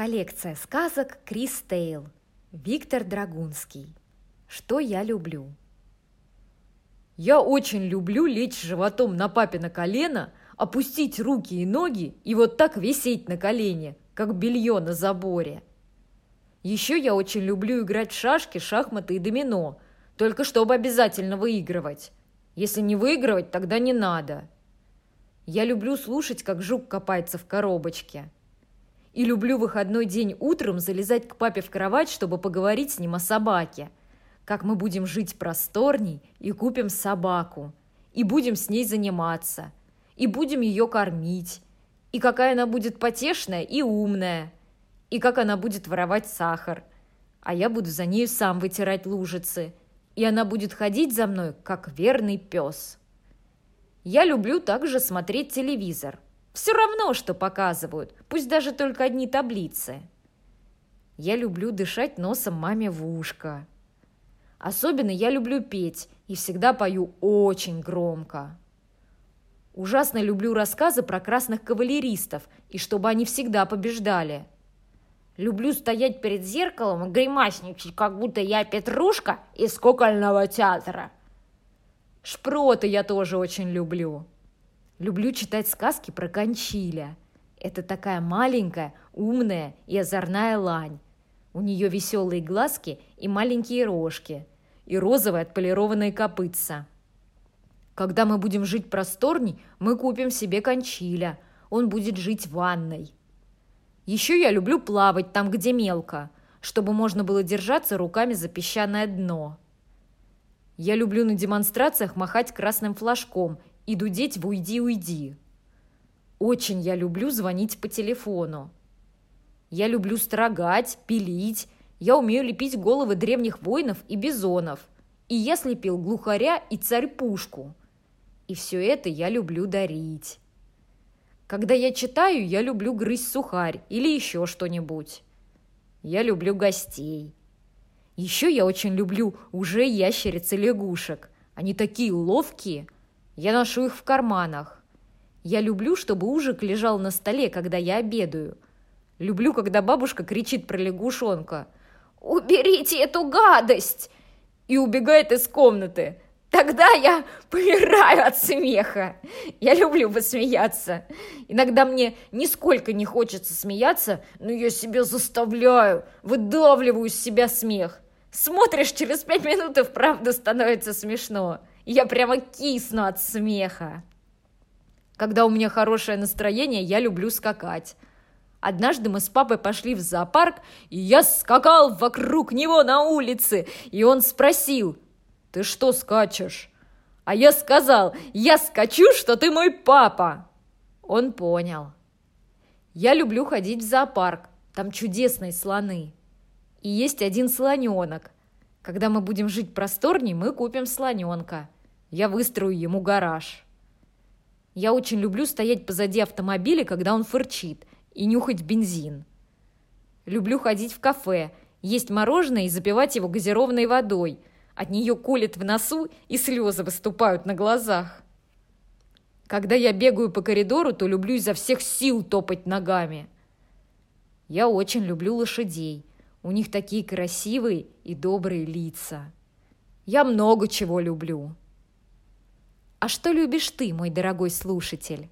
Коллекция сказок Крис Тейл. Виктор Драгунский. Что я люблю? Я очень люблю лечь животом на папе на колено, опустить руки и ноги и вот так висеть на колене, как белье на заборе. Еще я очень люблю играть в шашки, шахматы и домино, только чтобы обязательно выигрывать. Если не выигрывать, тогда не надо. Я люблю слушать, как жук копается в коробочке. И люблю выходной день утром залезать к папе в кровать, чтобы поговорить с ним о собаке. Как мы будем жить просторней и купим собаку. И будем с ней заниматься. И будем ее кормить. И какая она будет потешная и умная. И как она будет воровать сахар. А я буду за нею сам вытирать лужицы. И она будет ходить за мной, как верный пес. Я люблю также смотреть телевизор – все равно, что показывают, пусть даже только одни таблицы. Я люблю дышать носом маме в ушко. Особенно я люблю петь и всегда пою очень громко. Ужасно люблю рассказы про красных кавалеристов и чтобы они всегда побеждали. Люблю стоять перед зеркалом и гримасничать, как будто я Петрушка из кукольного театра. Шпроты я тоже очень люблю. Люблю читать сказки про Кончиля. Это такая маленькая, умная и озорная лань. У нее веселые глазки и маленькие рожки, и розовые отполированные копытца. Когда мы будем жить просторней, мы купим себе Кончиля. Он будет жить в ванной. Еще я люблю плавать там, где мелко, чтобы можно было держаться руками за песчаное дно. Я люблю на демонстрациях махать красным флажком и дудеть в «Уйди-уйди». Очень я люблю звонить по телефону. Я люблю строгать, пилить. Я умею лепить головы древних воинов и бизонов. И я слепил глухаря и царь-пушку. И все это я люблю дарить. Когда я читаю, я люблю грызть сухарь или еще что-нибудь. Я люблю гостей. Еще я очень люблю уже ящериц и лягушек. Они такие ловкие – я ношу их в карманах. Я люблю, чтобы ужик лежал на столе, когда я обедаю. Люблю, когда бабушка кричит про лягушонка. «Уберите эту гадость!» и убегает из комнаты. Тогда я помираю от смеха. Я люблю посмеяться. Иногда мне нисколько не хочется смеяться, но я себя заставляю, выдавливаю из себя смех. Смотришь, через пять минут и вправду становится смешно. Я прямо кисну от смеха. Когда у меня хорошее настроение, я люблю скакать. Однажды мы с папой пошли в зоопарк, и я скакал вокруг него на улице, и он спросил, «Ты что скачешь?» А я сказал, «Я скачу, что ты мой папа!» Он понял. Я люблю ходить в зоопарк, там чудесные слоны. И есть один слоненок – когда мы будем жить просторней, мы купим слоненка. Я выстрою ему гараж. Я очень люблю стоять позади автомобиля, когда он фырчит, и нюхать бензин. Люблю ходить в кафе, есть мороженое и запивать его газированной водой. От нее колет в носу, и слезы выступают на глазах. Когда я бегаю по коридору, то люблю изо всех сил топать ногами. Я очень люблю лошадей. У них такие красивые и добрые лица. Я много чего люблю. А что любишь ты, мой дорогой слушатель?